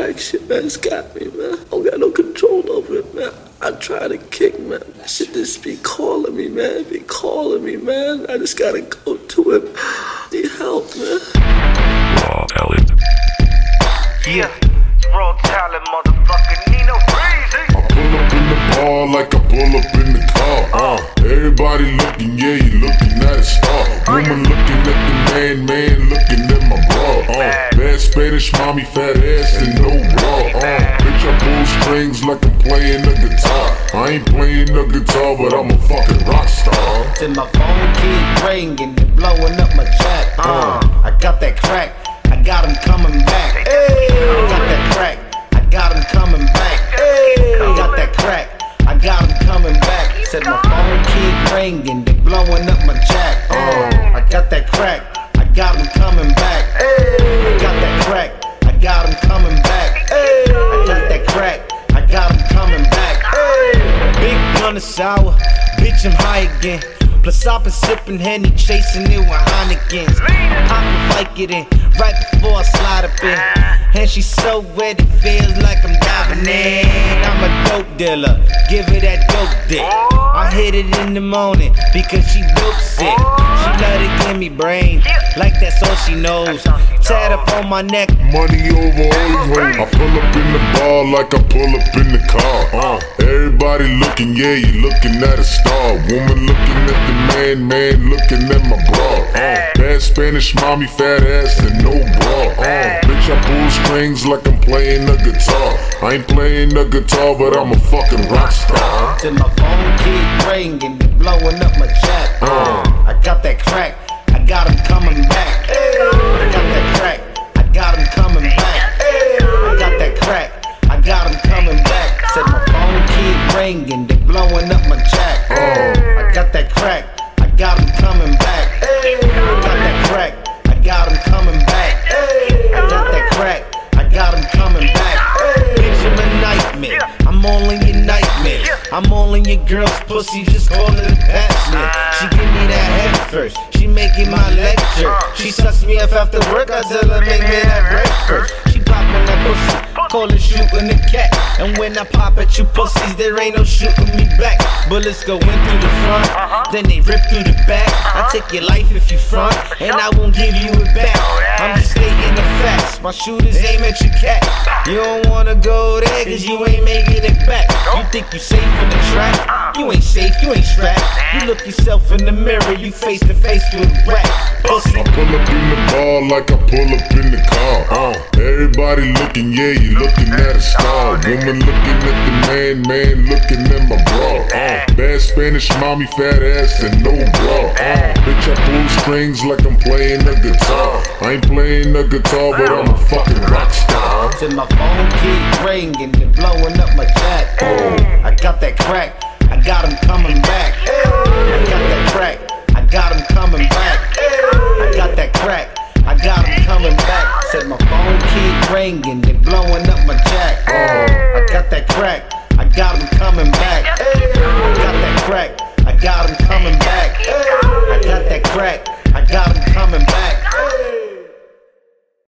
crack shit, man. It's got me, man. I don't got no control over it, man. I try to kick, man. That shit just be calling me, man. Be calling me, man. I just gotta go to it. Need help, man. Raw talent. Yeah, raw talent, motherfucker. Neno Breezy. I pull up in the bar like I pull up Spanish mommy, fat ass and no bra. Uh, bitch, I pull strings like I'm playing the guitar. I ain't playing the guitar, but I'm a fucking rock star. Till my phone keep ringing and blowing up my chat. Uh, I got that crack, I got him coming back. Hey, I got that crack, I got him coming back. Hey, I got that crack, I got him coming back. Said my phone keep ringing, they blowing up my chat. Uh, I got that crack, I got him coming back. Of sour, bitch I'm high again. Plus I've been sipping Henny, chasing it with Heinekens. Poppin' Vicodin right before I slide up in. And she's so wet it feels like I'm diving in. I'm a dope dealer, give her that dope dick. I hit it in the morning because she dope sick. She love to give me brain, like that's all she knows. Tat up on my neck, Money over all these. I pull up in the bar like I pull up in the car. Uh, everybody looking, yeah, you looking at a star. Woman looking at the man, man looking at my bra. Uh, bad Spanish mommy, fat ass and no bra. Uh, bitch, I pull strings like I'm playing the guitar. I ain't playing the guitar, but I'm a fucking rock star. till my phone keep ringing, they blowing up my chat. Uh, I got that crack, got him coming back. I got that crack, I got him coming all in your girl's pussy, just call it a bachelor. She give me that head first. She making my lecture. She sucks me up after work. I tell her make me that breakfast. She popping that pussy, call it shooting the cat. And when I pop at you pussies, there ain't no shooting me back. Bullets go in through the front, then they rip through the back. I take your life if you front, and I won't give you it back. My shooters aim at your cat. You don't wanna go there, cause you ain't making it back. You think you safe in the trap? You ain't safe, you ain't strapped. You look yourself in the mirror, you face to face with a rat. Pussy. I pull up in the bar like I pull up in the car. Uh, everybody looking, yeah, you looking at a star. Woman looking at the man, man looking at my bra. Uh, bad Spanish mommy, fat ass and no bra. Uh, strings like I'm playing a guitar. I ain't playing a guitar, but I'm a fucking rock star. Till my phone keep ringing and blowing up my jack. I got that crack. I got him coming back. I got that crack. I got him coming back. I got that crack. I got him coming back. Said my phone keep ringing and blowing up my jack. Oh, I got that crack. I got him coming back. I got that crack. I got him coming back. I got that crack. I got him coming back.